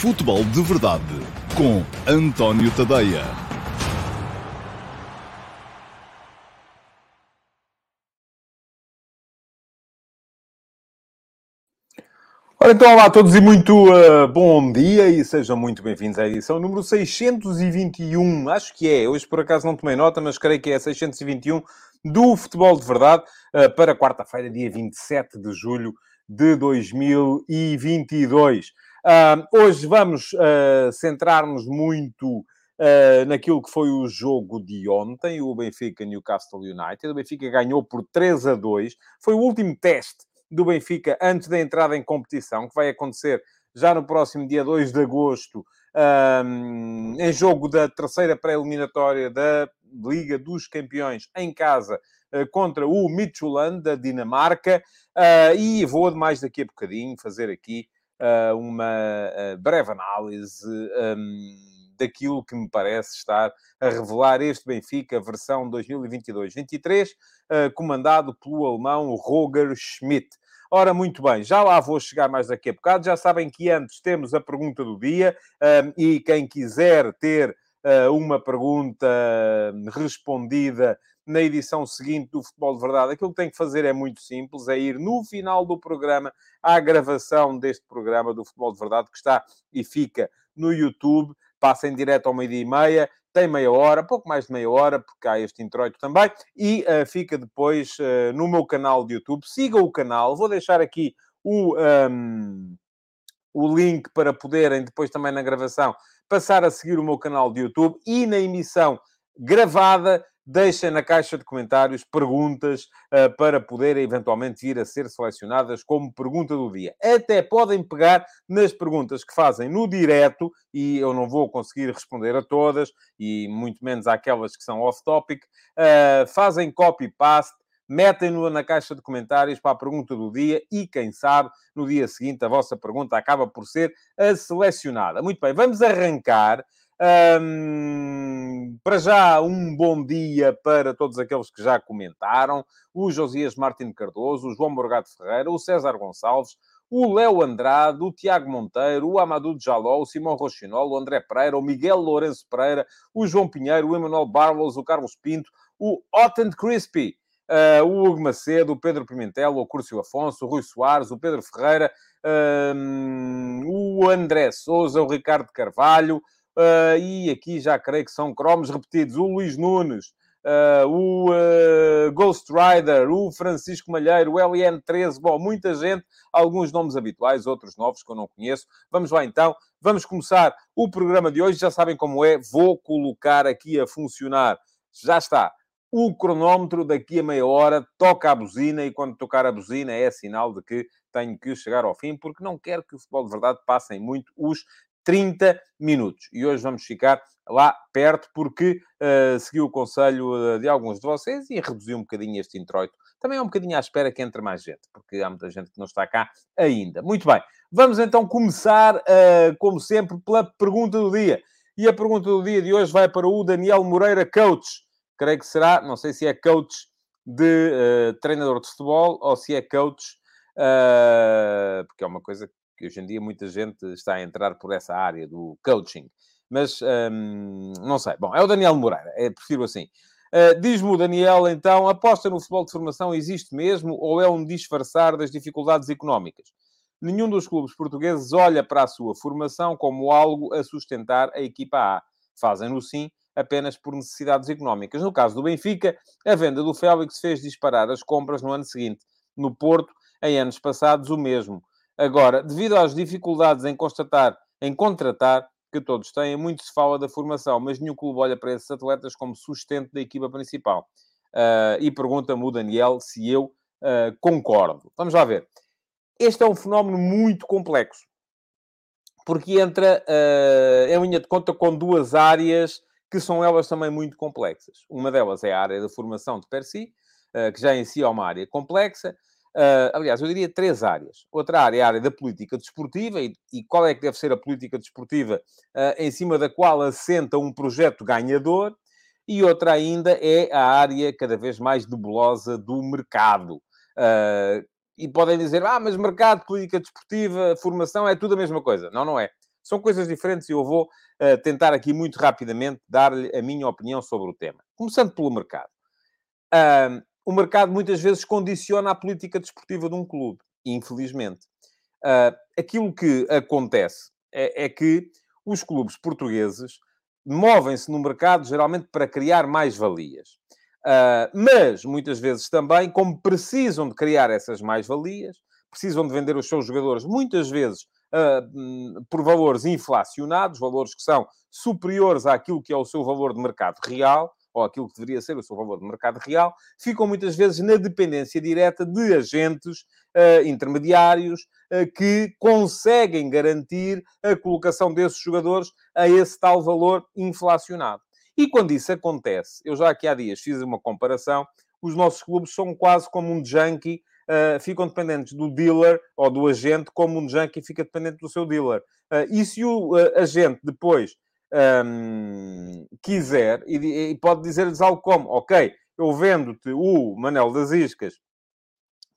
Futebol de Verdade com António Tadeia. Ora então, olá a todos e muito uh, bom dia e sejam muito bem-vindos à edição número 621, acho que é, hoje por acaso não tomei nota, mas creio que é 621 do Futebol de Verdade uh, para quarta-feira, dia 27 de julho de 2022. Uh, hoje vamos uh, centrar-nos muito uh, naquilo que foi o jogo de ontem, o Benfica-Newcastle United. O Benfica ganhou por 3 a 2. Foi o último teste do Benfica antes da entrada em competição, que vai acontecer já no próximo dia 2 de agosto, um, em jogo da terceira pré-eliminatória da Liga dos Campeões em casa contra o Midtjylland da Dinamarca. e vou, mais daqui a bocadinho, fazer aqui uh, uma uh, breve análise um, daquilo que me parece estar a revelar este Benfica, versão 2022-23, uh, comandado pelo alemão Roger Schmidt. Ora, muito bem, já lá vou chegar mais daqui a bocado. Já sabem que antes temos a pergunta do dia um, e quem quiser ter uma pergunta respondida na edição seguinte do Futebol de Verdade, aquilo que tem que fazer é muito simples, é ir no final do programa à gravação deste programa do Futebol de Verdade, que está e fica no YouTube, passa em direto ao meio-dia e meia, tem meia hora, pouco mais de meia hora, porque há este introito também, e uh, fica depois uh, no meu canal de YouTube. Siga o canal, vou deixar aqui o, um, o link para poderem, depois também na gravação, passar a seguir o meu canal de YouTube e na emissão gravada deixem na caixa de comentários perguntas uh, para poderem eventualmente vir a ser selecionadas como pergunta do dia. Até podem pegar nas perguntas que fazem no direto, e eu não vou conseguir responder a todas, e muito menos àquelas que são off-topic, uh, fazem copy-paste, metem-no na caixa de comentários para a pergunta do dia e, quem sabe, no dia seguinte a vossa pergunta acaba por ser a selecionada. Muito bem, vamos arrancar. Um, para já, um bom dia para todos aqueles que já comentaram: o Josias Martins Cardoso, o João Morgado Ferreira, o César Gonçalves, o Léo Andrade, o Tiago Monteiro, o Amadou Jaló, o Simão Rochinol, o André Pereira, o Miguel Lourenço Pereira, o João Pinheiro, o Emanuel Barlos, o Carlos Pinto, o Hot and Crispy, uh, o Hugo Macedo, o Pedro Pimentel, o Curcio Afonso, o Rui Soares, o Pedro Ferreira, um, o André Souza, o Ricardo Carvalho, Uh, e aqui já creio que são cromos repetidos. O Luís Nunes, uh, o uh, Ghost Rider, o Francisco Malheiro, o LN13. Bom, muita gente, alguns nomes habituais, outros novos que eu não conheço. Vamos lá então. Vamos começar o programa de hoje. Já sabem como é. Vou colocar aqui a funcionar. Já está. O cronómetro daqui a meia hora toca a buzina e quando tocar a buzina é sinal de que tenho que chegar ao fim, porque não quero que o futebol de verdade passem muito os 30 minutos. E hoje vamos ficar lá perto, porque uh, segui o conselho de alguns de vocês e reduzi um bocadinho este introito. Também é um bocadinho à espera que entre mais gente, porque há muita gente que não está cá ainda. Muito bem, vamos então começar, uh, como sempre, pela pergunta do dia. E a pergunta do dia de hoje vai para o Daniel Moreira, coach. Creio que será, não sei se é coach de uh, treinador de futebol ou se é coach, porque é uma coisa que hoje em dia muita gente está a entrar por essa área do coaching. Mas hum, não sei. Bom, é o Daniel Moreira, é, prefiro assim. Uh, Diz-me o Daniel, então, aposta no futebol de formação existe mesmo ou é um disfarçar das dificuldades económicas? Nenhum dos clubes portugueses olha para a sua formação como algo a sustentar a equipa A. Fazem-no sim apenas por necessidades económicas. No caso do Benfica, a venda do Félix fez disparar as compras no ano seguinte. No Porto, em anos passados, o mesmo. Agora, devido às dificuldades em constatar, em contratar, que todos têm, muito se fala da formação, mas nenhum clube olha para esses atletas como sustento da equipa principal. Uh, e pergunta-me o Daniel se eu uh, concordo. Vamos lá ver. Este é um fenómeno muito complexo, porque entra uh, em linha de conta com duas áreas que são elas também muito complexas. Uma delas é a área da formação de per si, que já em si é uma área complexa. Uh, aliás, eu diria três áreas. Outra área é a área da política desportiva, e, qual é que deve ser a política desportiva uh, em cima da qual assenta um projeto ganhador, e outra ainda é a área cada vez mais nebulosa do mercado. E podem dizer, ah, mas mercado, política desportiva, formação, é tudo a mesma coisa. Não, não é. São coisas diferentes e eu vou uh, tentar aqui muito rapidamente dar-lhe a minha opinião sobre o tema. Começando pelo mercado. Uh, o mercado muitas vezes condiciona a política desportiva de um clube, infelizmente. Uh, aquilo que acontece é, é que os clubes portugueses movem-se no mercado geralmente para criar mais valias. Uh, mas, muitas vezes também, como precisam de criar essas mais-valias, precisam de vender os seus jogadores, muitas vezes uh, por valores inflacionados, valores que são superiores àquilo que é o seu valor de mercado real, ou aquilo que deveria ser o seu valor de mercado real, ficam muitas vezes na dependência direta de agentes uh, intermediários uh, que conseguem garantir a colocação desses jogadores a esse tal valor inflacionado. E quando isso acontece, eu já aqui há dias fiz uma comparação, os nossos clubes são quase como um junkie, uh, ficam dependentes do dealer ou do agente, como um junkie fica dependente do seu dealer. Uh, e se o uh, agente depois um, quiser, e, e pode dizer-lhes algo como, ok, eu vendo-te o Manel das Iscas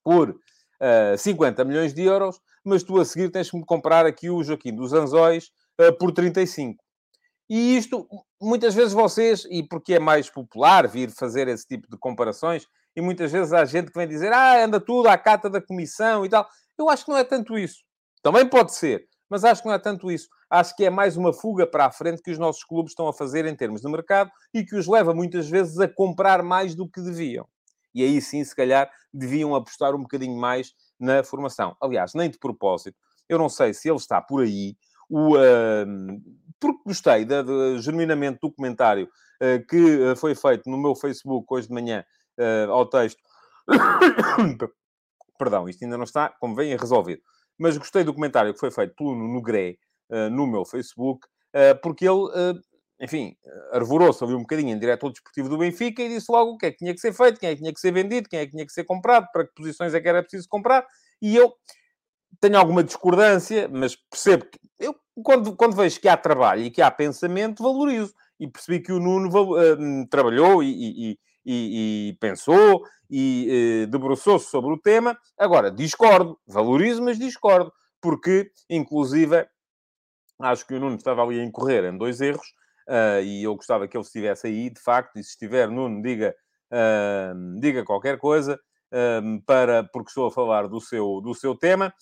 por uh, 50 milhões de euros, mas tu a seguir tens que me comprar aqui o Joaquim dos Anzóis uh, por 35. E isto, muitas vezes vocês, e porque é mais popular vir fazer esse tipo de comparações, e muitas vezes há gente que vem dizer, ah, anda tudo à cata da comissão e tal. Eu acho que não é tanto isso. Também pode ser, mas acho que não é tanto isso. Acho que é mais uma fuga para a frente que os nossos clubes estão a fazer em termos de mercado e que os leva muitas vezes a comprar mais do que deviam. E aí sim, se calhar, deviam apostar um bocadinho mais na formação. Aliás, nem de propósito. Eu não sei se ele está por aí. O, uh, porque gostei de, genuinamente do comentário uh, que uh, foi feito no meu Facebook hoje de manhã uh, ao texto. Perdão, isto ainda não está, como vem, resolvido. Mas gostei do comentário que foi feito pelo Nuno Gré no meu Facebook, porque ele, enfim, arvorou-se ali um bocadinho em diretor desportivo do Benfica e disse logo o que é que tinha que ser feito, quem é que tinha que ser vendido, quem é que tinha que ser comprado, para que posições é que era preciso comprar. E eu tenho alguma discordância, mas percebo que eu, quando, quando vejo que há trabalho e que há pensamento, valorizo. E percebi que o Nuno uh, trabalhou e, e, e, e, pensou e uh, debruçou-se sobre o tema. Agora, discordo, valorizo, mas discordo, porque, inclusive, acho que o Nuno estava ali a incorrer em dois erros uh, e eu gostava que ele estivesse aí, de facto, e se estiver, Nuno, diga, diga qualquer coisa. para, porque estou a falar do seu, do seu tema.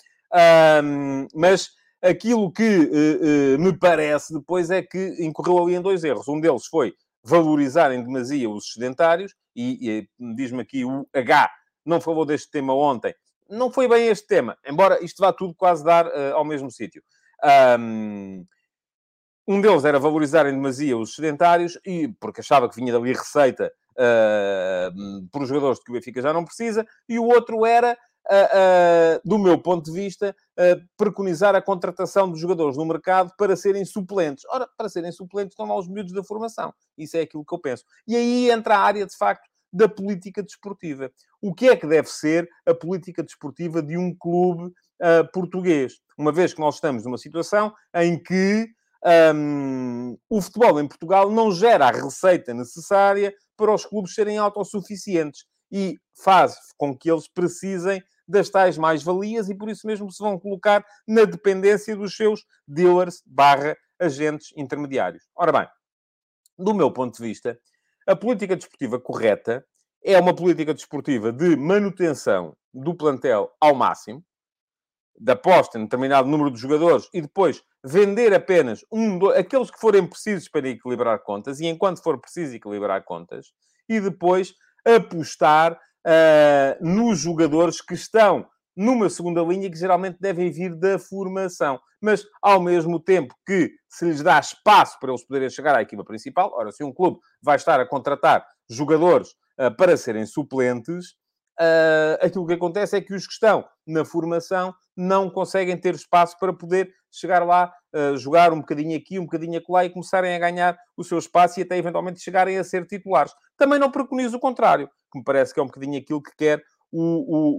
Mas aquilo que uh, uh, me parece depois é que incorreu ali em dois erros. Um deles foi valorizar em demasia os sedentários, e, e diz-me aqui o H não falou deste tema ontem. Não foi bem este tema, embora isto vá tudo quase dar uh, ao mesmo sítio. Um, um deles era valorizar em demasia os sedentários, e porque achava que vinha dali receita uh, por jogadores de que o Benfica já não precisa, e o outro era do meu ponto de vista, preconizar a contratação de jogadores no mercado para serem suplentes. Ora, para serem suplentes estão lá os miúdos da formação. Isso é aquilo que eu penso. E aí entra a área, de facto, da política desportiva. O que é que deve ser a política desportiva de um clube uh, português? Uma vez que nós estamos numa situação em que um, o futebol em Portugal não gera a receita necessária para os clubes serem autossuficientes e faz com que eles precisem das tais mais-valias e por isso mesmo se vão colocar na dependência dos seus dealers barra agentes intermediários. Ora bem, do meu ponto de vista, a política desportiva correta é uma política desportiva de manutenção do plantel ao máximo, da aposta em determinado número de jogadores e depois vender apenas um, dois, aqueles que forem precisos para equilibrar contas e enquanto for preciso equilibrar contas e depois apostar uh, nos jogadores que estão numa segunda linha que geralmente devem vir da formação. Mas, ao mesmo tempo que se lhes dá espaço para eles poderem chegar à equipa principal, ora, se um clube vai estar a contratar jogadores uh, para serem suplentes, uh, aquilo que acontece é que os que estão na formação não conseguem ter espaço para poder chegar lá, jogar um bocadinho aqui, um bocadinho acolá e começarem a ganhar o seu espaço e até eventualmente chegarem a ser titulares. Também não preconizo o contrário, que me parece que é um bocadinho aquilo que quer o, o,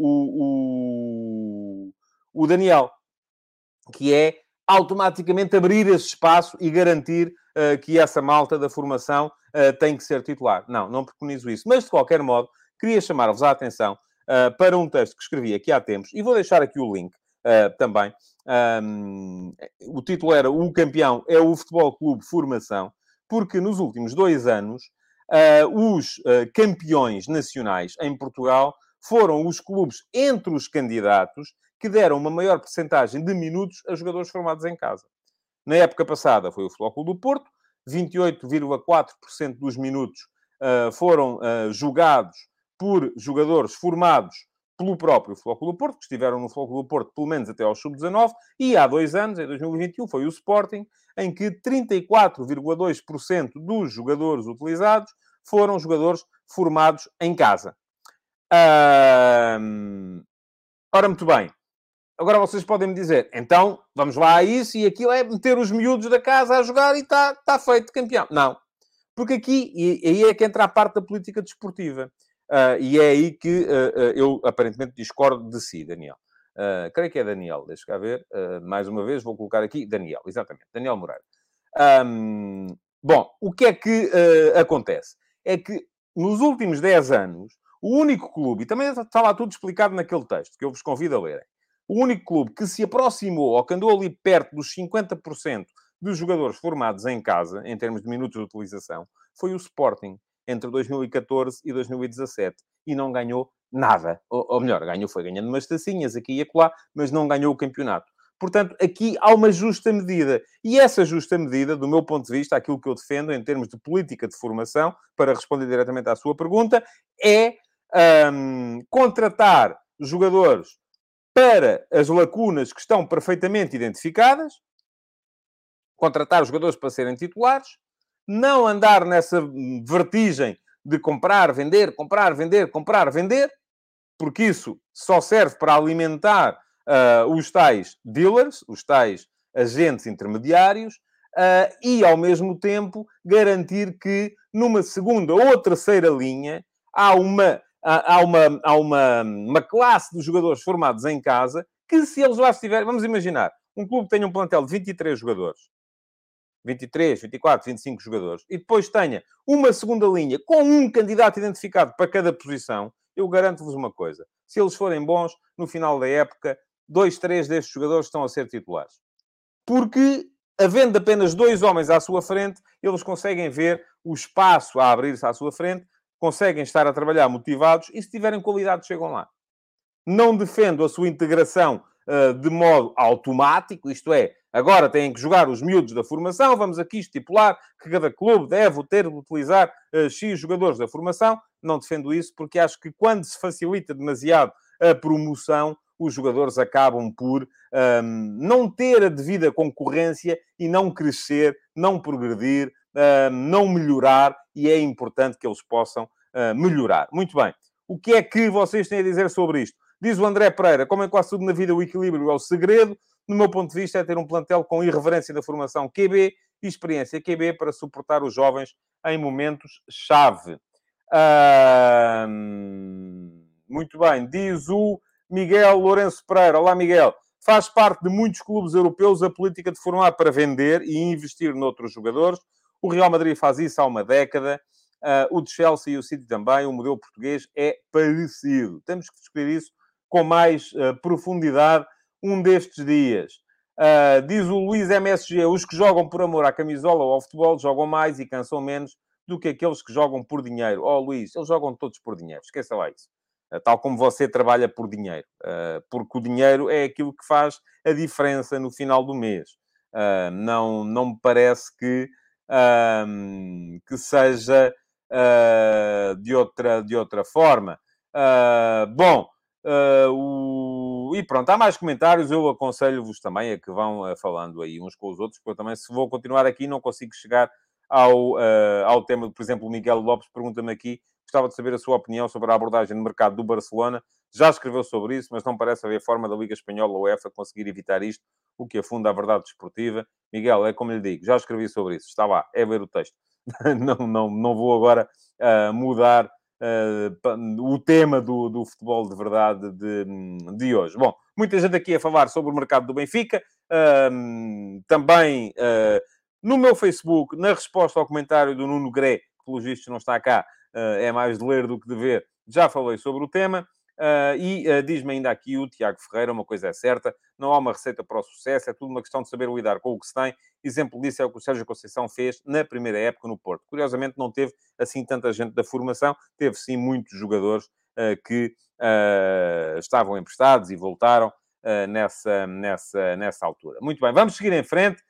o, o, Daniel, que é automaticamente abrir esse espaço e garantir uh, que essa malta da formação uh, tem que ser titular. Não, não preconizo isso. Mas, de qualquer modo, queria chamar-vos a atenção uh, para um texto que escrevi aqui há tempos, e vou deixar aqui o link, também. Um, o título era O Campeão é o Futebol Clube Formação, porque nos últimos dois anos uh, os uh, campeões nacionais em Portugal foram os clubes entre os candidatos que deram uma maior percentagem de minutos a jogadores formados em casa. Na época passada foi o Futebol Clube do Porto, 28,4% dos minutos uh, foram jogados por jogadores formados pelo próprio Futebol do Porto, que estiveram no Futebol do Porto pelo menos até ao sub-19, e há dois anos, em 2021, foi o Sporting, em que 34,2% dos jogadores utilizados foram jogadores formados em casa. Uh... Ora, muito bem. Agora vocês podem me dizer, então vamos lá a isso e aquilo é meter os miúdos da casa a jogar e está tá feito campeão. Não. Porque aqui, e aí é que entra a parte da política desportiva. Uh, e é aí que uh, uh, eu aparentemente discordo de si, Daniel. creio que é Daniel, deixa cá ver. mais uma vez vou colocar aqui Daniel, exatamente, Daniel Moreira. Um, bom, o que é que acontece? É que nos últimos 10 anos, o único clube, e também está lá tudo explicado naquele texto, que eu vos convido a lerem, o único clube que se aproximou ou que andou ali perto dos 50% dos jogadores formados em casa, em termos de minutos de utilização, foi o Sporting, entre 2014 e 2017. E não ganhou nada. Ou, ou melhor, ganhou, foi ganhando umas tacinhas aqui e acolá, mas não ganhou o campeonato. Portanto, aqui há uma justa medida. E essa justa medida, do meu ponto de vista, aquilo que eu defendo em termos de política de formação, para responder diretamente à sua pergunta, é um, contratar jogadores para as lacunas que estão perfeitamente identificadas, contratar jogadores para serem titulares, não andar nessa vertigem de comprar, vender, comprar, vender, comprar, vender, porque isso só serve para alimentar uh, os tais dealers, os tais agentes intermediários, uh, e ao mesmo tempo garantir que numa segunda ou terceira linha há uma há uma, há uma, uma classe de jogadores formados em casa que, se eles lá estiverem, vamos imaginar, um clube tenha um plantel de 23 jogadores, 23, 24, 25 jogadores, e depois tenha uma segunda linha com um candidato identificado para cada posição, eu garanto-vos uma coisa: se eles forem bons, no final da época, dois, três destes jogadores estão a ser titulares. Porque, havendo apenas dois homens à sua frente, eles conseguem ver o espaço a abrir-se à sua frente conseguem estar a trabalhar motivados e, se tiverem qualidade, chegam lá. Não defendo a sua integração uh, de modo automático, isto é, agora têm que jogar os miúdos da formação, vamos aqui estipular que cada clube deve ter de utilizar uh, X jogadores da formação. Não defendo isso porque acho que quando se facilita demasiado a promoção, os jogadores acabam por um, ehm, não ter a devida concorrência e não crescer, não progredir, um, não melhorar e é importante que eles possam uh, melhorar. Muito bem. O que é que vocês têm a dizer sobre isto? Diz o André Pereira, como em quase tudo na vida, o equilíbrio é o segredo. No meu ponto de vista, é ter um plantel com irreverência da formação QB e experiência QB para suportar os jovens em momentos-chave. muito bem. Diz o Miguel Lourenço Pereira. Olá, Miguel. Faz parte de muitos clubes europeus a política de formar para vender e investir noutros jogadores. O Real Madrid faz isso há uma década. Uh, o de Chelsea e o City também. O modelo português é parecido. Temos que discutir isso com mais uh, profundidade um destes dias. Uh, diz o Luís MSG: os que jogam por amor à camisola ou ao futebol jogam mais e cansam menos do que aqueles que jogam por dinheiro. Oh, Luís, eles jogam todos por dinheiro. Esqueça lá isso. tal como você trabalha por dinheiro. porque o dinheiro é aquilo que faz a diferença no final do mês. não, não me parece que que seja uh, de, outra, de outra forma. Uh, o... e pronto, há mais comentários. Eu aconselho-vos também a que vão falando aí uns com os outros, porque eu também, se vou continuar aqui, não consigo chegar ao, ao tema. Por exemplo, o Miguel Lopes pergunta-me aqui gostava de saber a sua opinião sobre a abordagem no mercado do Barcelona. Já escreveu sobre isso, mas não parece haver forma da Liga Espanhola ou UEFA conseguir evitar isto, o que afunda a verdade desportiva. Miguel, é como lhe digo, já escrevi sobre isso, está lá, é ver o texto. não, não, não vou agora uh, mudar uh, o tema do, do futebol de verdade de, de hoje. Bom, muita gente aqui a falar sobre o mercado do Benfica, também no meu Facebook, na resposta ao comentário do Nuno Gré, que pelos vistos não está cá, é mais de ler do que de ver, já falei sobre o tema. Uh, e uh, diz-me ainda aqui o Tiago Ferreira, uma coisa é certa, não há uma receita para o sucesso, é tudo uma questão de saber lidar com o que se tem. Exemplo disso é o que o Sérgio Conceição fez na primeira época no Porto. Curiosamente não teve assim tanta gente da formação, teve sim muitos jogadores uh, que estavam emprestados e voltaram nessa, nessa, nessa altura. Muito bem, vamos seguir em frente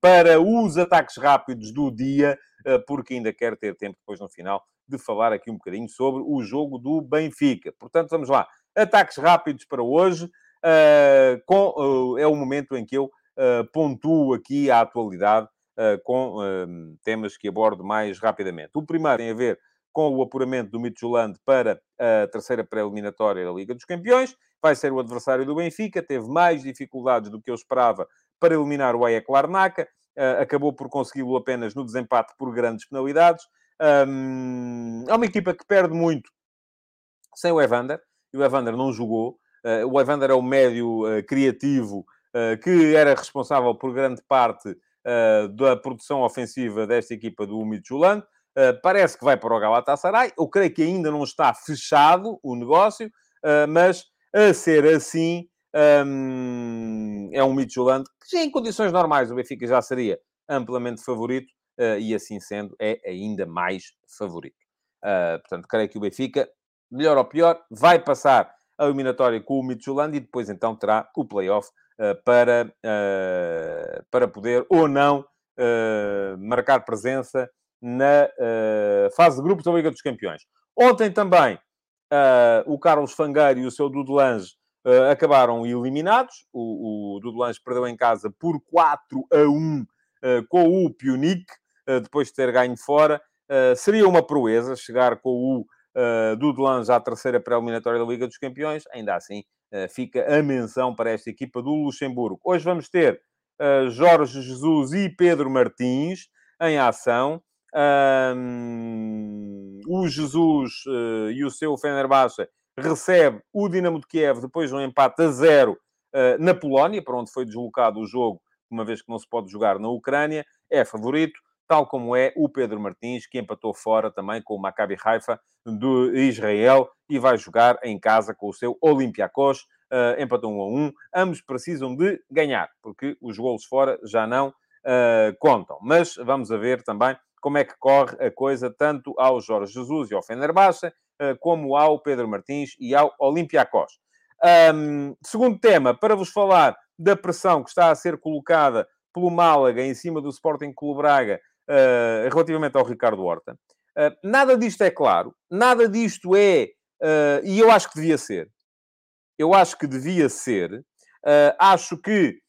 para os ataques rápidos do dia, porque ainda quero ter tempo depois no final de falar aqui um bocadinho sobre o jogo do Benfica. Portanto, vamos lá. Ataques rápidos para hoje. Uh, com, uh, é o momento em que eu uh, pontuo aqui a atualidade com temas que abordo mais rapidamente. O primeiro tem a ver com o apuramento do Midtjylland para a terceira pré-eliminatória da Liga dos Campeões. Vai ser o adversário do Benfica. Teve mais dificuldades do que eu esperava para eliminar o Ajax Larnaca. acabou por consegui-lo apenas no desempate por grandes penalidades. Um, é uma equipa que perde muito sem o Evander, e o Evander não jogou. Uh, o Evander é o médio uh, criativo uh, que era responsável por grande parte da produção ofensiva desta equipa do Midtjylland. parece que vai para o Galatasaray. Eu creio que ainda não está fechado o negócio, mas a ser assim, um, é um Midtjylland que em condições normais o Benfica já seria amplamente favorito e assim sendo, é ainda mais favorito. Uh, portanto, creio que o Benfica, melhor ou pior, vai passar a eliminatória com o Midtjylland e depois então terá o play-off uh, para, para poder ou não marcar presença na fase de grupos da Liga dos Campeões. Ontem também o Carlos Fangueiro e o seu Dudelange acabaram eliminados. O, o Dudelange perdeu em casa por 4 a 1 uh, com o Pionic. Eh, depois de ter ganho fora. Eh, seria uma proeza chegar com o uh, à terceira pré-eliminatória da Liga dos Campeões. Ainda assim, fica a menção para esta equipa do Luxemburgo. Hoje vamos ter Jorge Jesus e Pedro Martins em ação. Um, o Jesus uh, e o seu Fenerbahçe recebe o Dinamo de Kiev depois de um empate a zero uh, na Polónia, para onde foi deslocado o jogo, uma vez que não se pode jogar na Ucrânia. É favorito tal como é o Pedro Martins, que empatou fora também com o Maccabi Haifa do Israel e vai jogar em casa com o seu Olympiacos. Uh, empatou 1 a 1. Ambos precisam de ganhar, porque os golos fora já não uh, contam. Mas vamos a ver também como é que corre a coisa tanto ao Jorge Jesus e ao Fenerbahçe, uh, como ao Pedro Martins e ao Olympiacos. Um, segundo tema, para vos falar da pressão que está a ser colocada pelo Málaga em cima do Sporting Clube Braga uh, relativamente ao Ricardo Horta. Uh, nada disto é claro, nada disto é, uh, e eu acho que devia ser. Eu acho que devia ser. acho que,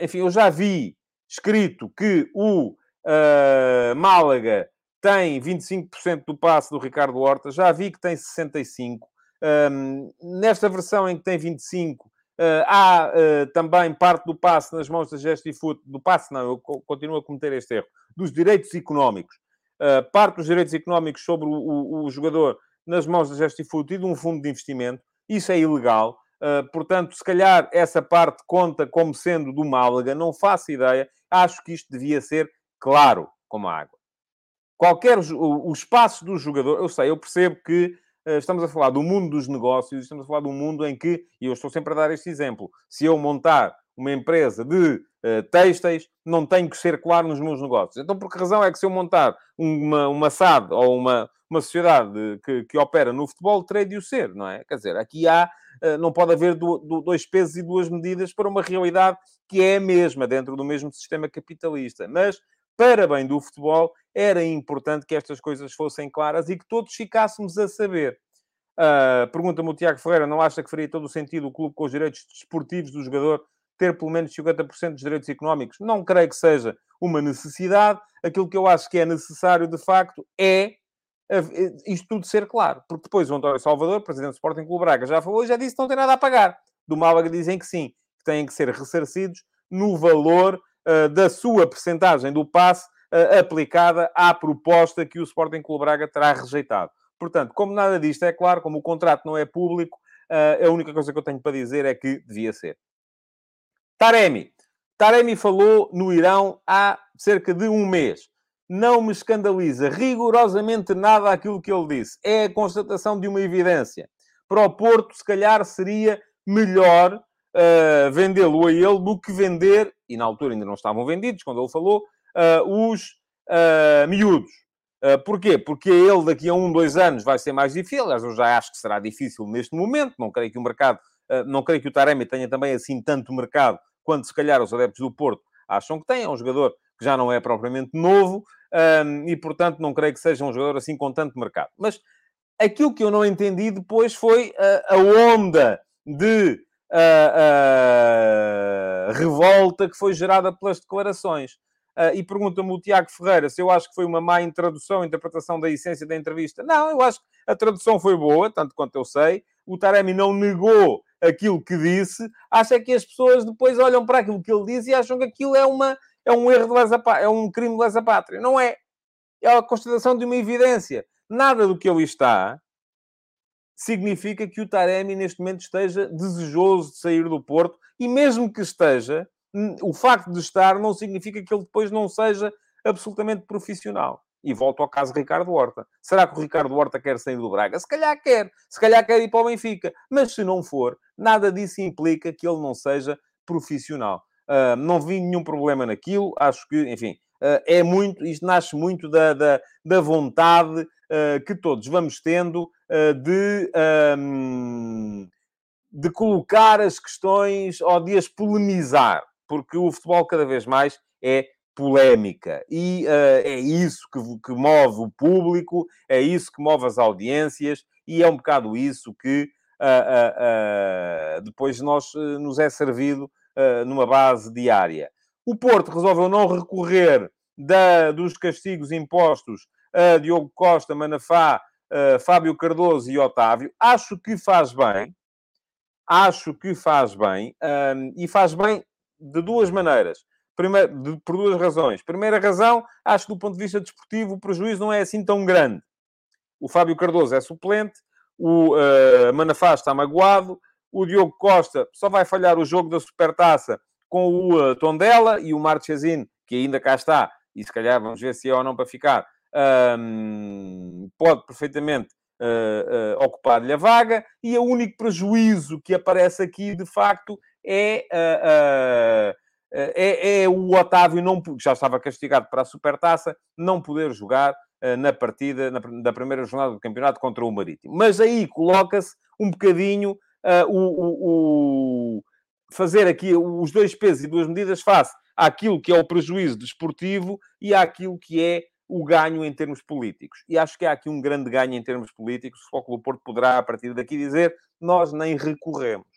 enfim, eu já vi escrito que o Málaga tem 25% do passe do Ricardo Horta, já vi que tem 65%. Um, nesta versão em que tem 25, Uh, há uh, também parte do passe nas mãos da Gestifoot, do passe não, eu continuo a cometer este erro, dos direitos económicos. Uh, parte dos direitos económicos sobre o, o, o jogador nas mãos da Gestifoot e de um fundo de investimento. Isso é ilegal. portanto, se calhar essa parte conta como sendo do Málaga, não faço ideia. Acho que isto devia ser claro como a água. Qualquer o, o espaço do jogador, eu sei, eu percebo que eh, estamos a falar do mundo dos negócios, estamos a falar um mundo em que, e eu estou sempre a dar este exemplo, se eu montar uma empresa de uh, têxteis, não tenho que ser claro nos meus negócios. Então, por que razão é que se eu montar uma, uma SAD ou uma, uma sociedade que, que opera no futebol, terei de o ser, não é? Quer dizer, aqui há, uh, não pode haver do, do, dois pesos e duas medidas para uma realidade que é a mesma, dentro do mesmo sistema capitalista. Mas, para bem do futebol, era importante que estas coisas fossem claras e que todos ficássemos a saber. Uh, Pergunta-me o Tiago Ferreira, não acha que faria todo o sentido o clube com os direitos desportivos do jogador ter pelo menos 50% dos direitos económicos? Não creio que seja uma necessidade. Aquilo que eu acho que é necessário, de facto, é isto tudo ser claro. Porque depois o António Salvador, presidente do Sporting Clube Braga, já falou e já disse que não tem nada a pagar. Do Málaga dizem que sim, que têm que ser ressarcidos no valor da sua percentagem do passe uh, aplicada à proposta que o Sporting Clube Braga terá rejeitado. Portanto, como nada disto é claro, como o contrato não é público, uh, a única coisa que eu tenho para dizer é que devia ser. Taremi. Taremi falou no Irão há cerca de um mês. não me escandaliza rigorosamente nada aquilo que ele disse. É a constatação de uma evidência. Para o Porto, se calhar seria melhor uh, vendê-lo a ele do que vender, e na altura ainda não estavam vendidos, quando ele falou, uh, os uh, miúdos. Uh, porquê? Porque ele daqui a um, dois anos vai ser mais difícil. Aliás, eu já acho que será difícil neste momento. Não creio que o mercado, uh, não creio que o Taremi tenha também assim tanto mercado quanto se calhar os adeptos do Porto acham que tem. É um jogador que já não é propriamente novo e, portanto, não creio que seja um jogador assim com tanto mercado. Mas aquilo que eu não entendi depois foi a onda de revolta que foi gerada pelas declarações. Uh, e pergunta-me o Tiago Ferreira se eu acho que foi uma má introdução, interpretação da essência da entrevista. Não, eu acho que a tradução foi boa, tanto quanto eu sei. O Taremi não negou aquilo que disse. Acha que as pessoas depois olham para aquilo que ele diz e acham que aquilo é, uma, é um erro de lesa é um crime de lesa-pátria. Não é. É a constatação de uma evidência. Nada do que ele está significa que o Taremi neste momento esteja desejoso de sair do Porto e mesmo que esteja, o facto de estar não significa que ele depois não seja absolutamente profissional. E volto ao caso Ricardo Horta. Será que o Ricardo Horta quer sair do Braga? Se calhar quer. Se calhar quer ir para o Benfica. Mas se não for, nada disso implica que ele não seja profissional. Uh, não vi nenhum problema naquilo. Acho que, enfim, uh, é muito... Isto nasce muito da, da, da vontade uh, que todos vamos tendo de... de colocar as questões ou de as polemizar porque o futebol cada vez mais é polémica. E uh, é isso que, que, move o público, é isso que move as audiências e é um bocado isso que uh, uh, depois nós, nos é servido numa base diária. O Porto resolveu não recorrer da, dos castigos impostos a Diogo Costa, Manafá, Fábio Cardoso e Otávio. Acho que faz bem. Acho que faz bem. e faz bem de duas maneiras. Primeiro, de, por duas razões. Primeira razão, acho que do ponto de vista desportivo o prejuízo não é assim tão grande. O Fábio Cardoso é suplente, o uh, Manafá está magoado, o Diogo Costa só vai falhar o jogo da Supertaça com o uh, Tondela e o Marchesino, que ainda cá está, e se calhar vamos ver se é ou não para ficar, um, pode perfeitamente uh, uh, ocupar-lhe a vaga, e o único prejuízo que aparece aqui, de facto, é, uh, é, é, o Otávio, não, já estava castigado para a Supertaça, não poder jogar na partida na, da primeira jornada do campeonato contra o Marítimo. Mas aí coloca-se um bocadinho o, o, o, fazer aqui os dois pesos e duas medidas face àquilo que é o prejuízo desportivo e àquilo que é o ganho em termos políticos. E acho que há aqui um grande ganho em termos políticos. O Futebol Porto poderá, a partir daqui, dizer nós nem recorremos.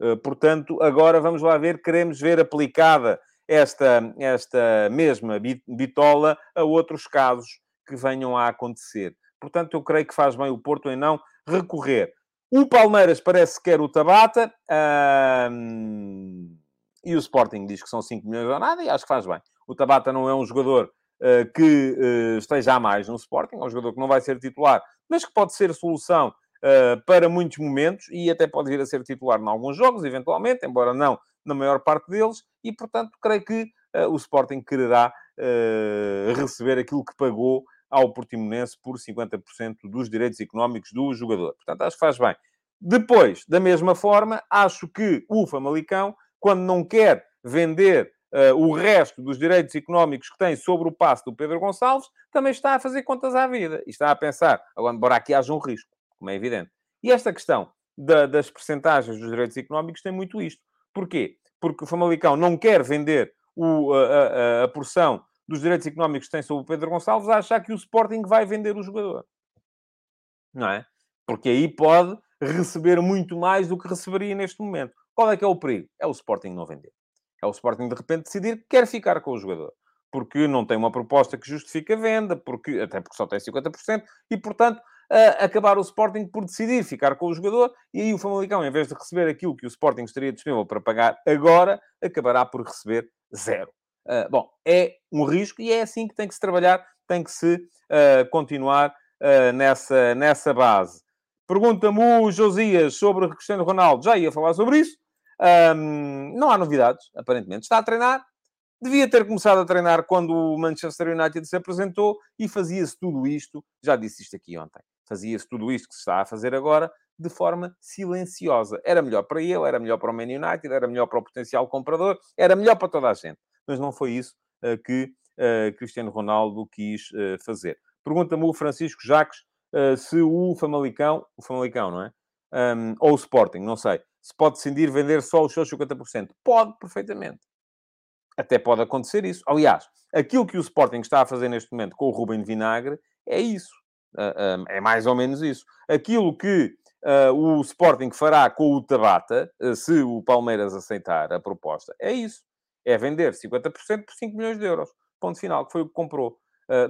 Eh, portanto, agora vamos lá ver, queremos ver aplicada esta, esta mesma bitola a outros casos que venham a acontecer. Portanto, eu creio que faz bem o Porto em não recorrer. O Palmeiras parece que quer o Tabata e o Sporting diz que são 5 milhões ou nada e acho que faz bem. O Tabata não é um jogador que uh, esteja a mais no Sporting, é um jogador que não vai ser titular, mas que pode ser solução uh, para muitos momentos e até pode vir a ser titular em alguns jogos, eventualmente, embora não na maior parte deles, e portanto creio que o Sporting quererá receber aquilo que pagou ao Portimonense por 50% dos direitos económicos do jogador. Portanto, acho que faz bem. Depois, da mesma forma, acho que o Famalicão, quando não quer vender uh, o resto dos direitos económicos que tem sobre o passe do Pedro Gonçalves, também está a fazer contas à vida. E está a pensar, agora, embora aqui haja um risco como é evidente. E esta questão da, das percentagens dos direitos económicos tem muito isto. Porquê? Porque o Famalicão não quer vender o, a, a, a, porção dos direitos económicos que tem sobre o Pedro Gonçalves a achar que o Sporting vai vender o jogador. Não é? Porque aí pode receber muito mais do que receberia neste momento. Qual é que é o perigo? É o Sporting não vender. É o Sporting, de repente, decidir que quer ficar com o jogador. Porque não tem uma proposta que justifique a venda, porque, até porque só tem 50%, e, portanto, acabar o Sporting por decidir ficar com o jogador e aí o Famalicão, em vez de receber aquilo que o Sporting estaria disponível para pagar agora, acabará por receber zero. Uh, bom, é um risco e é assim que tem que se trabalhar, tem que se uh, continuar uh, nessa, nessa base. Pergunta-me o Josias sobre o Cristiano Ronaldo. Já ia falar sobre isso. Um, não há novidades, aparentemente. Está a treinar. Devia ter começado a treinar quando o Manchester United se apresentou e fazia-se tudo isto, já disse isto aqui ontem, fazia-se tudo isto que se está a fazer agora de forma silenciosa. Era melhor para ele, era melhor para o Man United, era melhor para o potencial comprador, era melhor para toda a gente. Mas não foi isso uh, que uh, Cristiano Ronaldo quis uh, fazer. Pergunta-me o Francisco Jacques se o Famalicão, o Famalicão, não é? Um, ou o Sporting, não sei, se pode decidir vender só os seus 50%. Pode, perfeitamente. Até pode acontecer isso. Aliás, aquilo que o Sporting está a fazer neste momento com o Rubem de Vinagre é isso. é mais ou menos isso. Aquilo que uh, o Sporting fará com o Tabata, se o Palmeiras aceitar a proposta, é isso. É vender 50% por 5 milhões de euros. Ponto final, que foi o que comprou.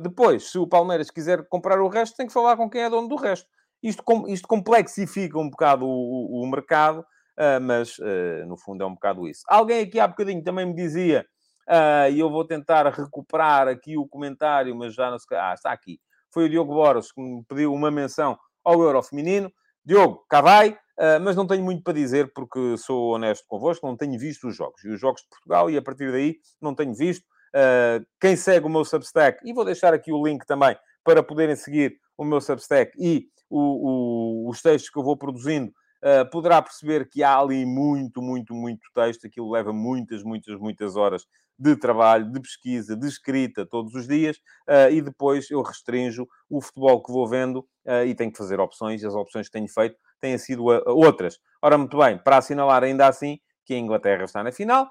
Depois, se o Palmeiras quiser comprar o resto, tem que falar com quem é dono do resto. Isto, isto complexifica um bocado o, o mercado, mas no fundo é um bocado isso. Alguém aqui há bocadinho também me dizia, e eu vou tentar recuperar aqui o comentário, mas já não sei. Ah, está aqui. Foi o Diogo Boros que me pediu uma menção ao Euro Feminino. Diogo, cá vai, mas não tenho muito para dizer porque sou honesto convosco, não tenho visto os jogos. E os jogos de Portugal, e a partir daí não tenho visto. Quem segue o meu Substack, e vou deixar aqui o link também para poderem seguir o meu Substack e o, o, os textos que eu vou produzindo, uh, poderá perceber que há ali muito, muito, muito texto. Aquilo leva muitas, muitas, muitas horas de trabalho, de pesquisa, de escrita todos os dias, uh, e depois eu restringo o futebol que vou vendo uh, e tenho que fazer opções, e as opções que tenho feito têm sido uh, outras. Ora, muito bem, para assinalar ainda assim que a Inglaterra está na final,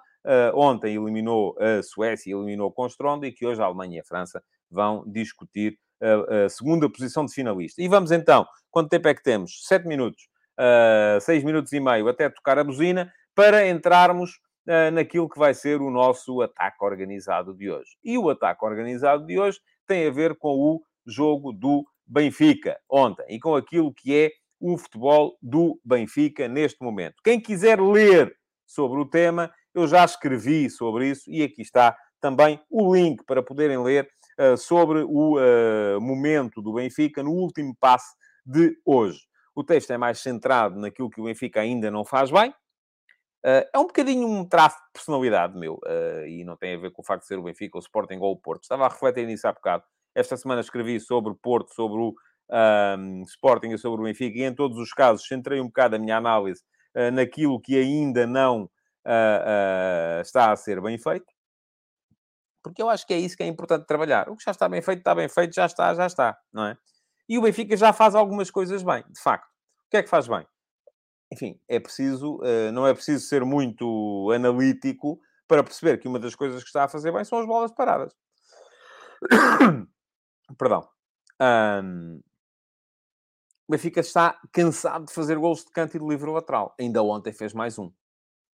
ontem eliminou a Suécia, eliminou com Stronda, e que hoje a Alemanha e a França vão discutir a segunda posição de finalista. E vamos então, quanto tempo é que temos? Sete minutos, seis minutos e meio até tocar a buzina, para entrarmos eh, naquilo que vai ser o nosso ataque organizado de hoje. E o ataque organizado de hoje tem a ver com o jogo do Benfica ontem e com aquilo que é o futebol do Benfica neste momento. Quem quiser ler sobre o tema, eu já escrevi sobre isso e aqui está também o link para poderem ler uh, sobre o uh, momento do Benfica no último passe de hoje. O texto é mais centrado naquilo que o Benfica ainda não faz bem, Uh, é um bocadinho um traço de personalidade meu, uh, e não tem a ver com o facto de ser o Benfica, o Sporting ou o Porto. Estava a refletir nisso há bocado. Esta semana escrevi sobre o Porto, sobre o Sporting e sobre o Benfica, e em todos os casos centrei um bocado a minha análise uh, naquilo que ainda não está a ser bem feito, porque eu acho que é isso que é importante trabalhar. O que já está bem feito, está bem feito, já está, já está, não é? E o Benfica já faz algumas coisas bem, de facto. O que é que faz bem? enfim, é preciso, uh, não é preciso ser muito analítico para perceber que uma das coisas que está a fazer bem são as bolas paradas. Perdão. Um, o Benfica está cansado de fazer gols de canto e de livre lateral. Ainda ontem fez mais um.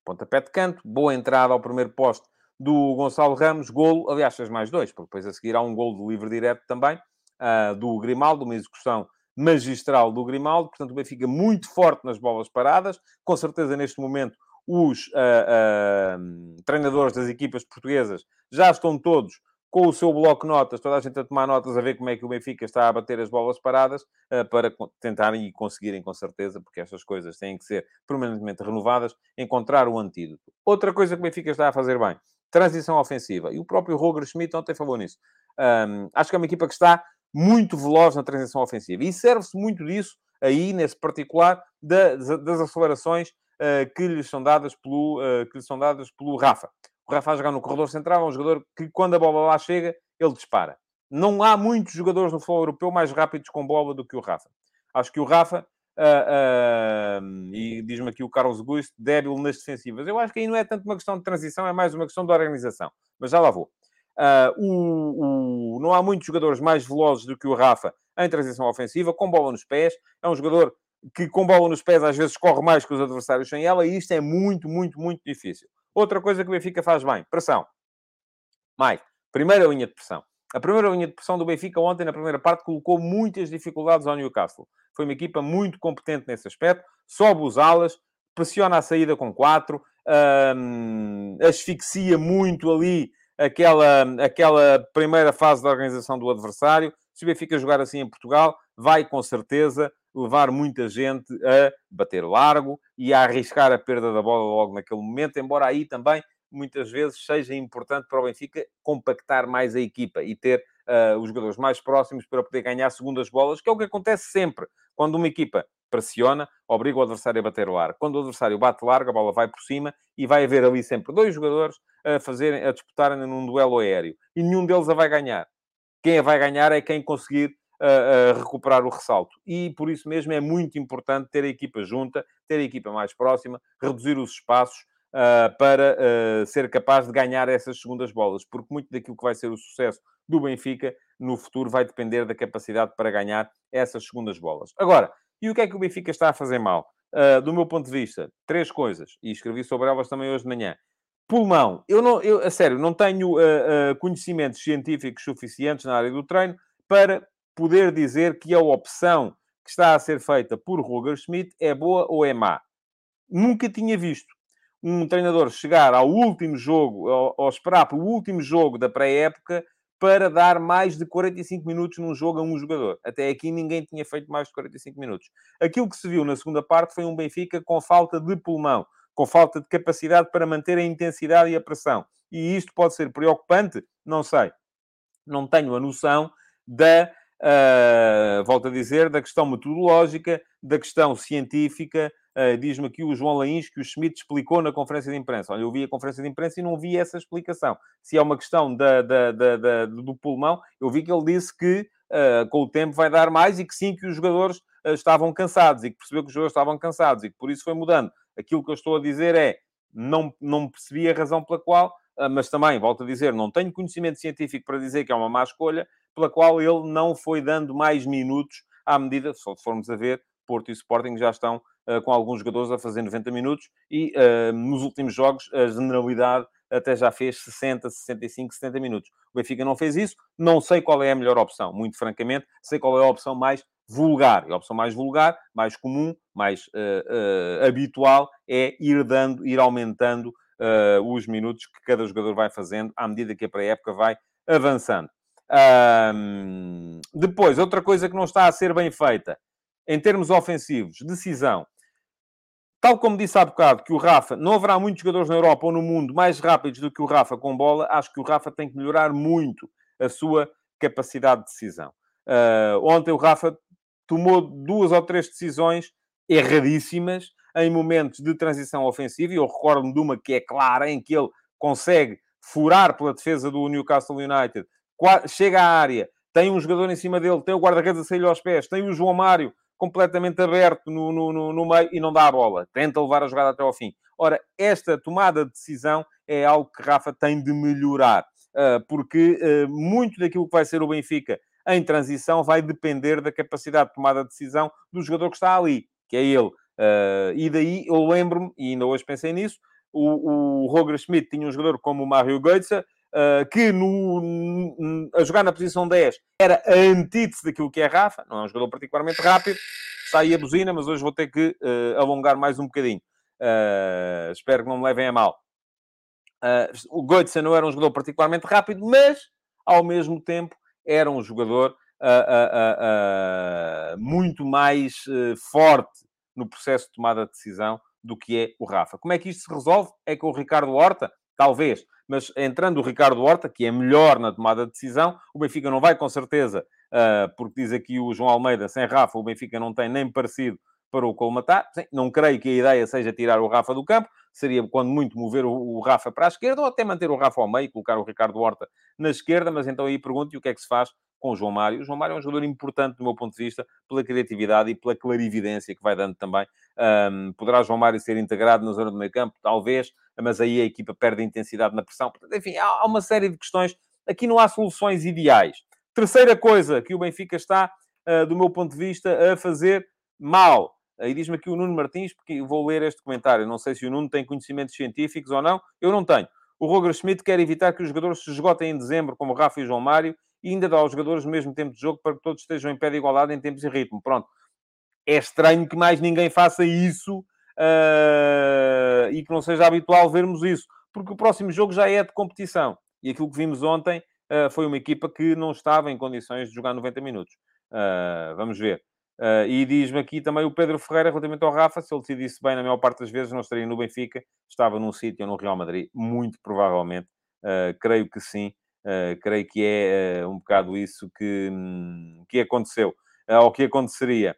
Pontapé de canto, boa entrada ao primeiro poste do Gonçalo Ramos, golo, aliás, fez mais dois, porque depois a seguir há um golo de livre direto também, uh, do Grimaldo, uma execução magistral do Grimaldo, portanto o Benfica muito forte nas bolas paradas, com certeza neste momento os uh, treinadores das equipas portuguesas já estão todos com o seu bloco notas, toda a gente a tomar notas, a ver como é que o Benfica está a bater as bolas paradas, para tentarem e conseguirem, com certeza, porque estas coisas têm que ser permanentemente renovadas, encontrar o antídoto. Outra coisa que o Benfica está a fazer bem, transição ofensiva. E o próprio Roger Schmidt ontem falou nisso. Um, acho que é uma equipa que está muito veloz na transição ofensiva. E serve-se muito disso, aí, nesse particular, das, das acelerações uh, que, lhes são dadas pelo, uh, que lhes são dadas pelo Rafa. O Rafa a jogar no corredor central é um jogador que, quando a bola lá chega, ele dispara. Não há muitos jogadores no futebol europeu mais rápidos com bola do que o Rafa. Acho que o Rafa, uh, e diz-me aqui o Carlos Gusto, débil nas defensivas. Eu acho que aí não é tanto uma questão de transição, é mais uma questão de organização. Mas já lá vou. Uh, o, o, não há muitos jogadores mais velozes do que o Rafa em transição ofensiva, com bola nos pés. É um jogador que, com bola nos pés, às vezes corre mais que os adversários sem ela, e isto é muito, muito, muito difícil. Outra coisa que o Benfica faz bem: pressão. Mais. Primeira linha de pressão. A primeira linha de pressão do Benfica ontem, na primeira parte, colocou muitas dificuldades ao Newcastle. Foi uma equipa muito competente nesse aspecto, sobe os alas, pressiona a saída com quatro, hum, asfixia muito ali aquela, aquela primeira fase da organização do adversário. Se o Benfica jogar assim em Portugal, vai com certeza levar muita gente a bater largo e a arriscar a perda da bola logo naquele momento, embora aí também muitas vezes seja importante para o Benfica compactar mais a equipa e ter uh, os jogadores mais próximos para poder ganhar segundas bolas, que é o que acontece sempre. Quando uma equipa pressiona, obriga o adversário a bater o ar. Quando o adversário bate largo, a bola vai por cima e vai haver ali sempre dois jogadores a, fazerem, a disputarem num duelo aéreo. E nenhum deles a vai ganhar. Quem a vai ganhar é quem conseguir uh, uh, recuperar o ressalto. E por isso mesmo é muito importante ter a equipa junta, ter a equipa mais próxima, reduzir os espaços uh, para ser capaz de ganhar essas segundas bolas. Porque muito daquilo que vai ser o sucesso do Benfica no futuro vai depender da capacidade para ganhar essas segundas bolas. Agora, e o que é que o Benfica está a fazer mal? Uh, do meu ponto de vista, três coisas, e escrevi sobre elas também hoje de manhã. Pulmão, eu não, eu, a sério, não tenho uh, uh, conhecimentos científicos suficientes na área do treino para poder dizer que a opção que está a ser feita por Roger Schmidt é boa ou é má. Nunca tinha visto um treinador chegar ao último jogo, ou, esperar para o último jogo da pré-época para dar mais de 45 minutos num jogo a um jogador. Até aqui ninguém tinha feito mais de 45 minutos. Aquilo que se viu na segunda parte foi um Benfica com falta de pulmão, com falta de capacidade para manter a intensidade e a pressão. E isto pode ser preocupante? Não sei. Não tenho a noção da, uh, volto a dizer, da questão metodológica, da questão científica, Uh, Diz-me aqui o João Lains que o Schmidt explicou na conferência de imprensa. Olha, eu vi a conferência de imprensa e não vi essa explicação. Se é uma questão da, da, da, do pulmão, eu vi que ele disse que uh, com o tempo vai dar mais e que sim, que os jogadores uh, estavam cansados e que percebeu que os jogadores estavam cansados e que por isso foi mudando. Aquilo que eu estou a dizer é, não, não percebi a razão pela qual, mas também, volto a dizer, não tenho conhecimento científico para dizer que é uma má escolha, pela qual ele não foi dando mais minutos à medida, só formos a ver, Porto e Sporting já estão com alguns jogadores a fazer 90 minutos e uh, nos últimos jogos a generalidade até já fez 60, 65, 70 minutos. O Benfica não fez isso, não sei qual é a melhor opção, muito francamente, sei qual é a opção mais vulgar. E a opção mais vulgar, mais comum, mais uh, habitual é ir dando, ir aumentando os minutos que cada jogador vai fazendo à medida que a pré-época vai avançando. Um, depois, outra coisa que não está a ser bem feita em termos ofensivos, decisão. Tal como disse há bocado que o Rafa, não haverá muitos jogadores na Europa ou no mundo mais rápidos do que o Rafa com bola, acho que o Rafa tem que melhorar muito a sua capacidade de decisão. Uh, ontem o Rafa tomou duas ou três decisões erradíssimas em momentos de transição ofensiva, e eu recordo-me de uma que é clara, em que ele consegue furar pela defesa do Newcastle United, chega à área, tem um jogador em cima dele, tem o guarda-redes a sair aos pés, tem o João Mário completamente aberto no, no, no, meio e não dá a bola. Tenta levar a jogada até ao fim. Ora, esta tomada de decisão é algo que Rafa tem de melhorar, ah, porque ah, muito daquilo que vai ser o Benfica em transição vai depender da capacidade de tomada de decisão do jogador que está ali, que é ele. Ah, e daí eu lembro-me, e ainda hoje pensei nisso, o, o Roger Schmidt tinha um jogador como o Mario Götze, uh, que no, a jogar na posição 10 era a antítese daquilo que é Rafa, não é um jogador particularmente rápido, sai a buzina, mas hoje vou ter que uh, alongar mais um bocadinho. Uh, espero que não me levem a mal. o Goetze não era um jogador particularmente rápido, mas, ao mesmo tempo, era um jogador muito mais forte no processo de tomada de decisão do que é o Rafa. Como é que isto se resolve? É com o Ricardo Horta? Talvez mas entrando o Ricardo Horta, que é melhor na tomada de decisão, o Benfica não vai com certeza, uh, porque diz aqui o João Almeida, sem Rafa, o Benfica não tem nem parecido para o colmatar. Sim, não creio que a ideia seja tirar o Rafa do campo, seria quando muito mover o, Rafa para a esquerda ou até manter o Rafa ao meio, colocar o Ricardo Horta na esquerda, mas então aí pergunto o que é que se faz com o João Mário. O João Mário é um jogador importante do meu ponto de vista, pela criatividade e pela clarividência que vai dando também. Um, poderá João Mário ser integrado na zona do meio campo? Talvez, mas aí a equipa perde intensidade na pressão. Enfim, há uma série de questões. Aqui não há soluções ideais. Terceira coisa que o Benfica está, uh, do meu ponto de vista, a fazer mal. Aí diz-me aqui o Nuno Martins, porque vou ler este comentário. Não sei se o Nuno tem conhecimentos científicos ou não. Eu não tenho. O Roger Schmidt quer evitar que os jogadores se esgotem em dezembro, como Rafa e João Mário, e ainda dá aos jogadores o mesmo tempo de jogo para que todos estejam em pé de igualdade em tempos e ritmo. Pronto. É estranho que mais ninguém faça isso uh, e que não seja habitual vermos isso, porque o próximo jogo já é de competição. E aquilo que vimos ontem uh, foi uma equipa que não estava em condições de jogar 90 minutos. Uh, vamos ver. Uh, e diz-me aqui também o Pedro Ferreira, relativamente ao Rafa, se ele decidisse bem, na maior parte das vezes, não estaria no Benfica, estava num sítio ou no Real Madrid, muito provavelmente. Uh, creio que sim, uh, creio que é um bocado isso que, um, que aconteceu, ou que aconteceria.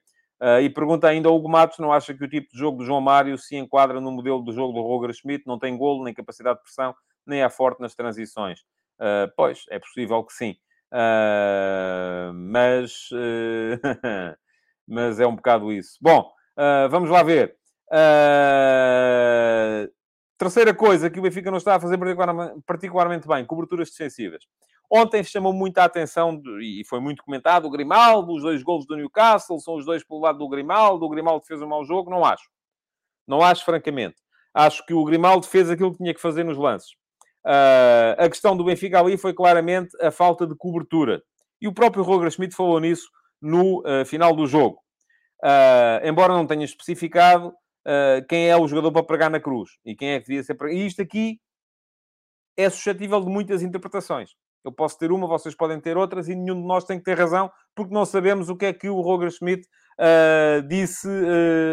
e pergunta ainda ao Hugo Matos, não acha que o tipo de jogo do João Mário se enquadra no modelo do jogo do Roger Schmidt? Não tem golo, nem capacidade de pressão, nem é forte nas transições. pois, é possível que sim. mas... mas é um bocado isso. Bom, uh, vamos lá ver. Uh, terceira coisa que o Benfica não está a fazer particularmente bem, coberturas defensivas. Ontem chamou muita atenção, e foi muito comentado, o Grimaldo, os dois golos do Newcastle, são os dois pelo lado do Grimaldo, o Grimaldo fez um mau jogo, não acho. Não acho, francamente. Acho que o Grimaldo fez aquilo que tinha que fazer nos lances. Uh, a questão do Benfica ali foi claramente a falta de cobertura. E o próprio Roger Schmidt falou nisso no uh, final do jogo. Uh, embora não tenha especificado uh, quem é o jogador para pregar na cruz e quem é que devia ser pregado. E isto aqui é suscetível de muitas interpretações. Eu posso ter uma, vocês podem ter outras, e nenhum de nós tem que ter razão, porque não sabemos o que é que o Roger Schmidt uh, disse,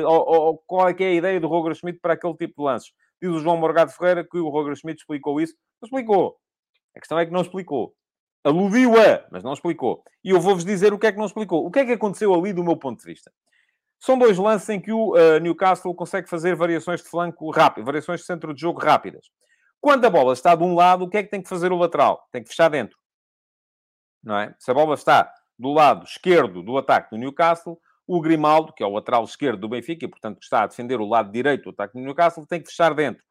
ou, ou, qual é que é a ideia do Roger Schmidt para aquele tipo de lances. Diz o João Morgado Ferreira que o Roger Schmidt explicou isso. Não explicou. A questão é que não explicou. Aludiu-a, mas não explicou. E eu vou-vos dizer o que é que não explicou. O que é que aconteceu ali do meu ponto de vista? São dois lances em que o uh, Newcastle consegue fazer variações de flanco rápido, variações de centro de jogo rápidas. Quando a bola está de um lado, o que é que tem que fazer o lateral? Tem que fechar dentro. Não é? Se a bola está do lado esquerdo do ataque do Newcastle, o Grimaldo, que é o lateral esquerdo do Benfica, e portanto está a defender o lado direito do ataque do Newcastle, tem que fechar dentro.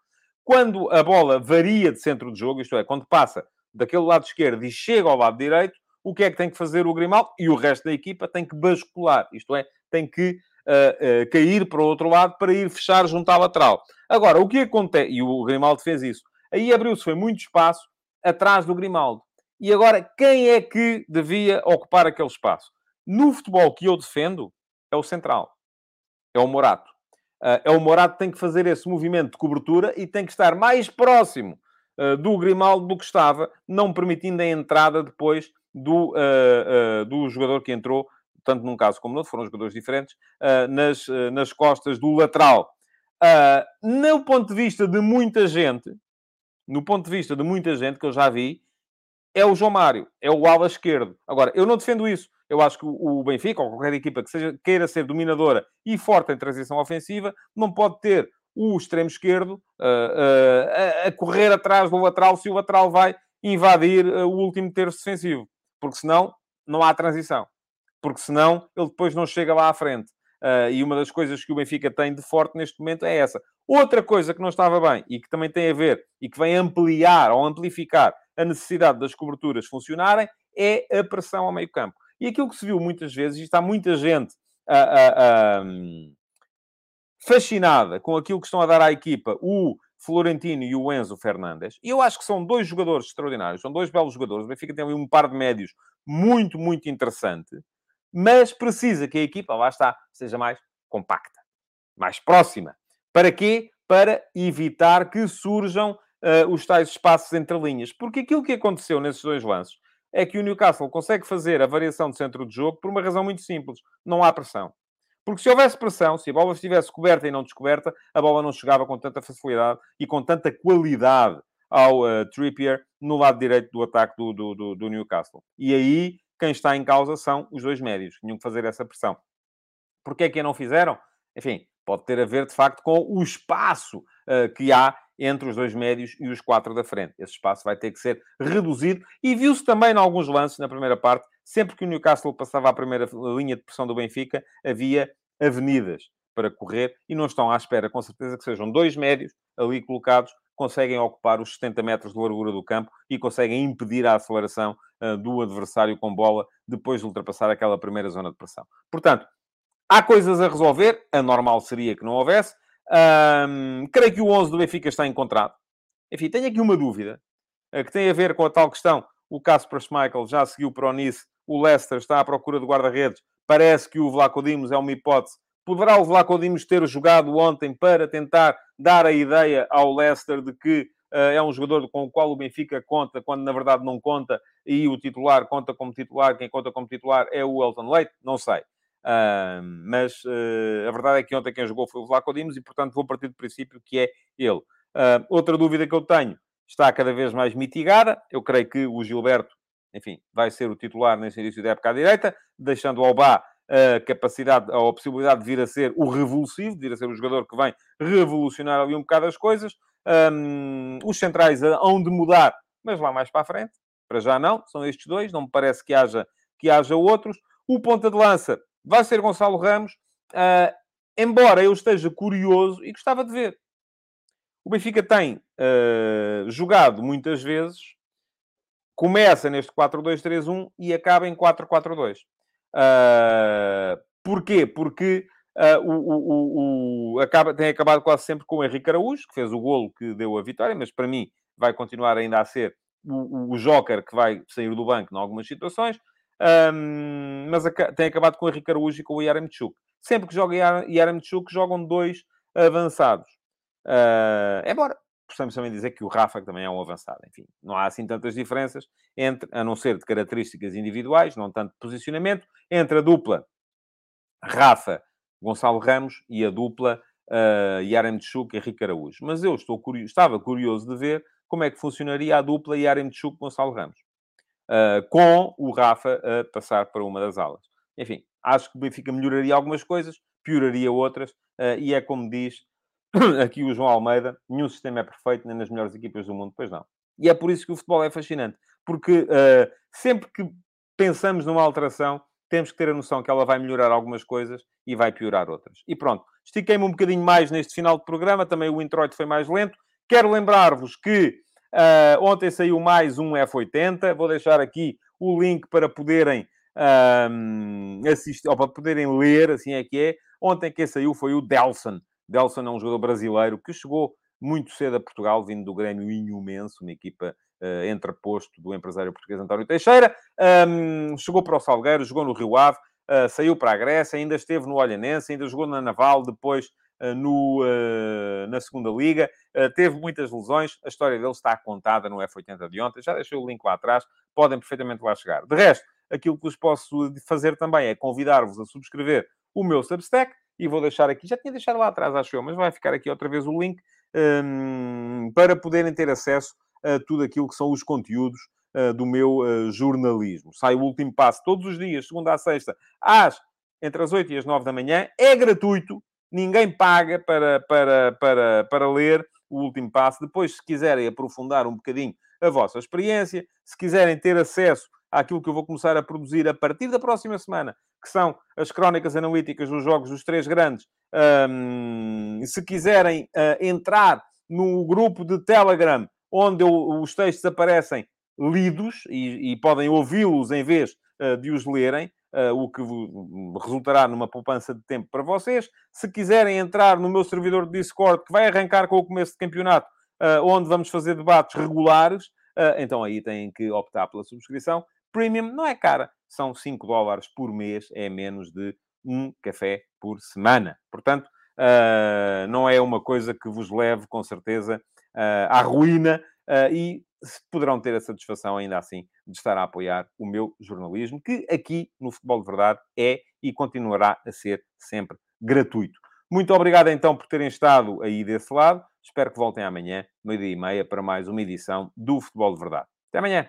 Quando a bola varia de centro de jogo, isto é, quando passa daquele lado esquerdo e chega ao lado direito, o que é que tem que fazer o Grimaldo? E o resto da equipa tem que bascular, isto é, tem que uh, uh, cair para o outro lado para ir fechar junto à lateral. Agora, o que acontece? E o Grimaldo fez isso. Aí abriu-se, foi muito espaço atrás do Grimaldo. E agora, quem é que devia ocupar aquele espaço? No futebol que eu defendo, é o central. É o Morato. Uh, é o Morato que tem que fazer esse movimento de cobertura e tem que estar mais próximo uh, do Grimaldo do que estava, não permitindo a entrada depois do, uh, do jogador que entrou, tanto num caso como no outro, foram jogadores diferentes, nas, nas costas do lateral. no ponto de vista de muita gente, no ponto de vista de muita gente que eu já vi, é o João Mário, é o ala esquerdo. Agora, eu não defendo isso. Eu acho que o Benfica, ou qualquer equipa que seja, queira ser dominadora e forte em transição ofensiva, não pode ter o extremo esquerdo uh, uh, a, correr atrás do lateral se o lateral vai invadir uh, o último terço defensivo. Porque senão não há transição. Porque senão ele depois não chega lá à frente. e uma das coisas que o Benfica tem de forte neste momento é essa. Outra coisa que não estava bem e que também tem a ver e que vem ampliar ou amplificar a necessidade das coberturas funcionarem é a pressão ao meio campo. E aquilo que se viu muitas vezes, e está muita gente a, a, fascinada com aquilo que estão a dar à equipa o Florentino e o Enzo Fernandes, e eu acho que são dois jogadores extraordinários, são dois belos jogadores. O Benfica tem ali um par de médios muito, muito interessante, mas precisa que a equipa, lá está, seja mais compacta, mais próxima. Para quê? Para evitar que surjam uh, os tais espaços entre linhas. Porque aquilo que aconteceu nesses dois lances é que o Newcastle consegue fazer a variação de centro de jogo por uma razão muito simples. Não há pressão. Porque se houvesse pressão, se a bola estivesse coberta e não descoberta, a bola não chegava com tanta facilidade e com tanta qualidade ao uh, Trippier no lado direito do ataque do, do, do, do, Newcastle. E aí, quem está em causa são os dois médios, tinham que fazer essa pressão. Porquê é que não fizeram? Enfim, pode ter a ver, de facto, com o espaço uh, que há entre os dois médios e os quatro da frente. Esse espaço vai ter que ser reduzido e viu-se também em alguns lances na primeira parte, sempre que o Newcastle passava a primeira linha de pressão do Benfica, havia avenidas para correr e não estão à espera, com certeza, que sejam dois médios ali colocados, conseguem ocupar os 70 metros de largura do campo e conseguem impedir a aceleração uh, do adversário com bola depois de ultrapassar aquela primeira zona de pressão. Portanto, há coisas a resolver, a normal seria que não houvesse, um, creio que o 11 do Benfica está encontrado. Enfim, tenho aqui uma dúvida uh, que tem a ver com a tal questão. O Casper Schmeichel já seguiu para o Nice. O Leicester está à procura de guarda-redes. Parece que o Vlaco Dimos é uma hipótese. Poderá o Vlaco Dimos ter jogado ontem para tentar dar a ideia ao Leicester de que uh, é um jogador com o qual o Benfica conta, quando na verdade não conta, e o titular conta como titular, quem conta como titular é o Elton Leite? Não sei. Uh, mas uh, a verdade é que ontem quem jogou foi o Vlaco Dimos e, portanto, vou partir do princípio que é ele. Uh, outra dúvida que eu tenho está cada vez mais mitigada. Eu creio que o Gilberto, enfim, vai ser o titular nesse início da época à direita, deixando ao Bá a capacidade, ou a possibilidade de vir a ser o revulsivo, de vir a ser o jogador que vem revolucionar ali um bocado as coisas. Um, os centrais hão de mudar, mas lá mais para a frente. Para já não, são estes dois, não me parece que haja, que haja outros. O ponta de lança vai ser Gonçalo Ramos, uh, embora eu esteja curioso e gostava de ver. O Benfica tem uh, jogado muitas vezes, começa neste 4-2-3-1 e acaba em 4-4-2. Uh, porquê? Porque uh, o, o, o, acaba, tem acabado quase sempre com o Henrique Araújo, que fez o golo que deu a vitória, mas para mim vai continuar ainda a ser o, o Joker que vai sair do banco em algumas situações. Um, mas tem acabado com o Henrique Araújo e com o Yaremchuk. Sempre que joga Yaremchuk, jogam dois avançados. Uh, embora possamos também dizer que o Rafa também é um avançado. Enfim, não há assim tantas diferenças, entre, a não ser de características individuais, não tanto de posicionamento, entre a dupla Rafa, Gonçalo Ramos e a dupla uh, Yaremchuk e Henrique Araújo. Mas eu estou curioso, estava curioso de ver como é que funcionaria a dupla Yaremchuk-Gonçalo Ramos. Uh, com o Rafa a passar para uma das alas. Enfim, acho que o Benfica melhoraria algumas coisas, pioraria outras, uh, e é como diz aqui o João Almeida, nenhum sistema é perfeito, nem nas melhores equipas do mundo, pois não. E é por isso que o futebol é fascinante, porque uh, sempre que pensamos numa alteração, temos que ter a noção que ela vai melhorar algumas coisas e vai piorar outras. E pronto, estiquei-me um bocadinho mais neste final de programa, também o introito foi mais lento. Quero lembrar-vos que uh, ontem saiu mais um F80, vou deixar aqui o link para poderem uh, assistir, ou para poderem ler, assim é que é. Ontem quem saiu foi o Delson, Delson é um jogador brasileiro que chegou muito cedo a Portugal, vindo do Grêmio Inhumenso, uma equipa uh, entreposto do empresário português António Teixeira. Um, chegou para o Salgueiro, jogou no Rio Ave, uh, saiu para a Grécia, ainda esteve no Olhanense, ainda jogou na Naval, depois uh, no, na segunda Liga. teve muitas lesões. A história dele está contada no F80 de ontem. Já deixei o link lá atrás. Podem perfeitamente lá chegar. De resto, aquilo que vos posso fazer também é convidar-vos a subscrever o meu Substack e vou deixar aqui, já tinha deixado lá atrás, acho eu, mas vai ficar aqui outra vez o link um, para poderem ter acesso a tudo aquilo que são os conteúdos uh, do meu uh, jornalismo. Sai o último passo todos os dias, segunda a sexta, às entre as 8 e as 9 da manhã, é gratuito, ninguém paga para, para, para, para ler o último passo. Depois, se quiserem aprofundar um bocadinho a vossa experiência, se quiserem ter acesso àquilo que eu vou começar a produzir a partir da próxima semana, que são as crónicas analíticas dos jogos dos três grandes. Um, se quiserem uh, entrar no grupo de Telegram, onde eu, os textos aparecem lidos e, e podem ouvi-los em vez uh, de os lerem, uh, o que resultará numa poupança de tempo para vocês. Se quiserem entrar no meu servidor de Discord, que vai arrancar com o começo de campeonato, onde vamos fazer debates regulares, então aí têm que optar pela subscrição. Premium não é cara, são 5 dólares por mês, é menos de um café por semana. Portanto, uh, não é uma coisa que vos leve, com certeza, uh, à ruína uh, e poderão ter a satisfação, ainda assim, de estar a apoiar o meu jornalismo, que aqui no Futebol de Verdade é e continuará a ser sempre gratuito. Muito obrigado, então, por terem estado aí desse lado. Espero que voltem amanhã, meio-dia e meia, para mais uma edição do Futebol de Verdade. Até amanhã!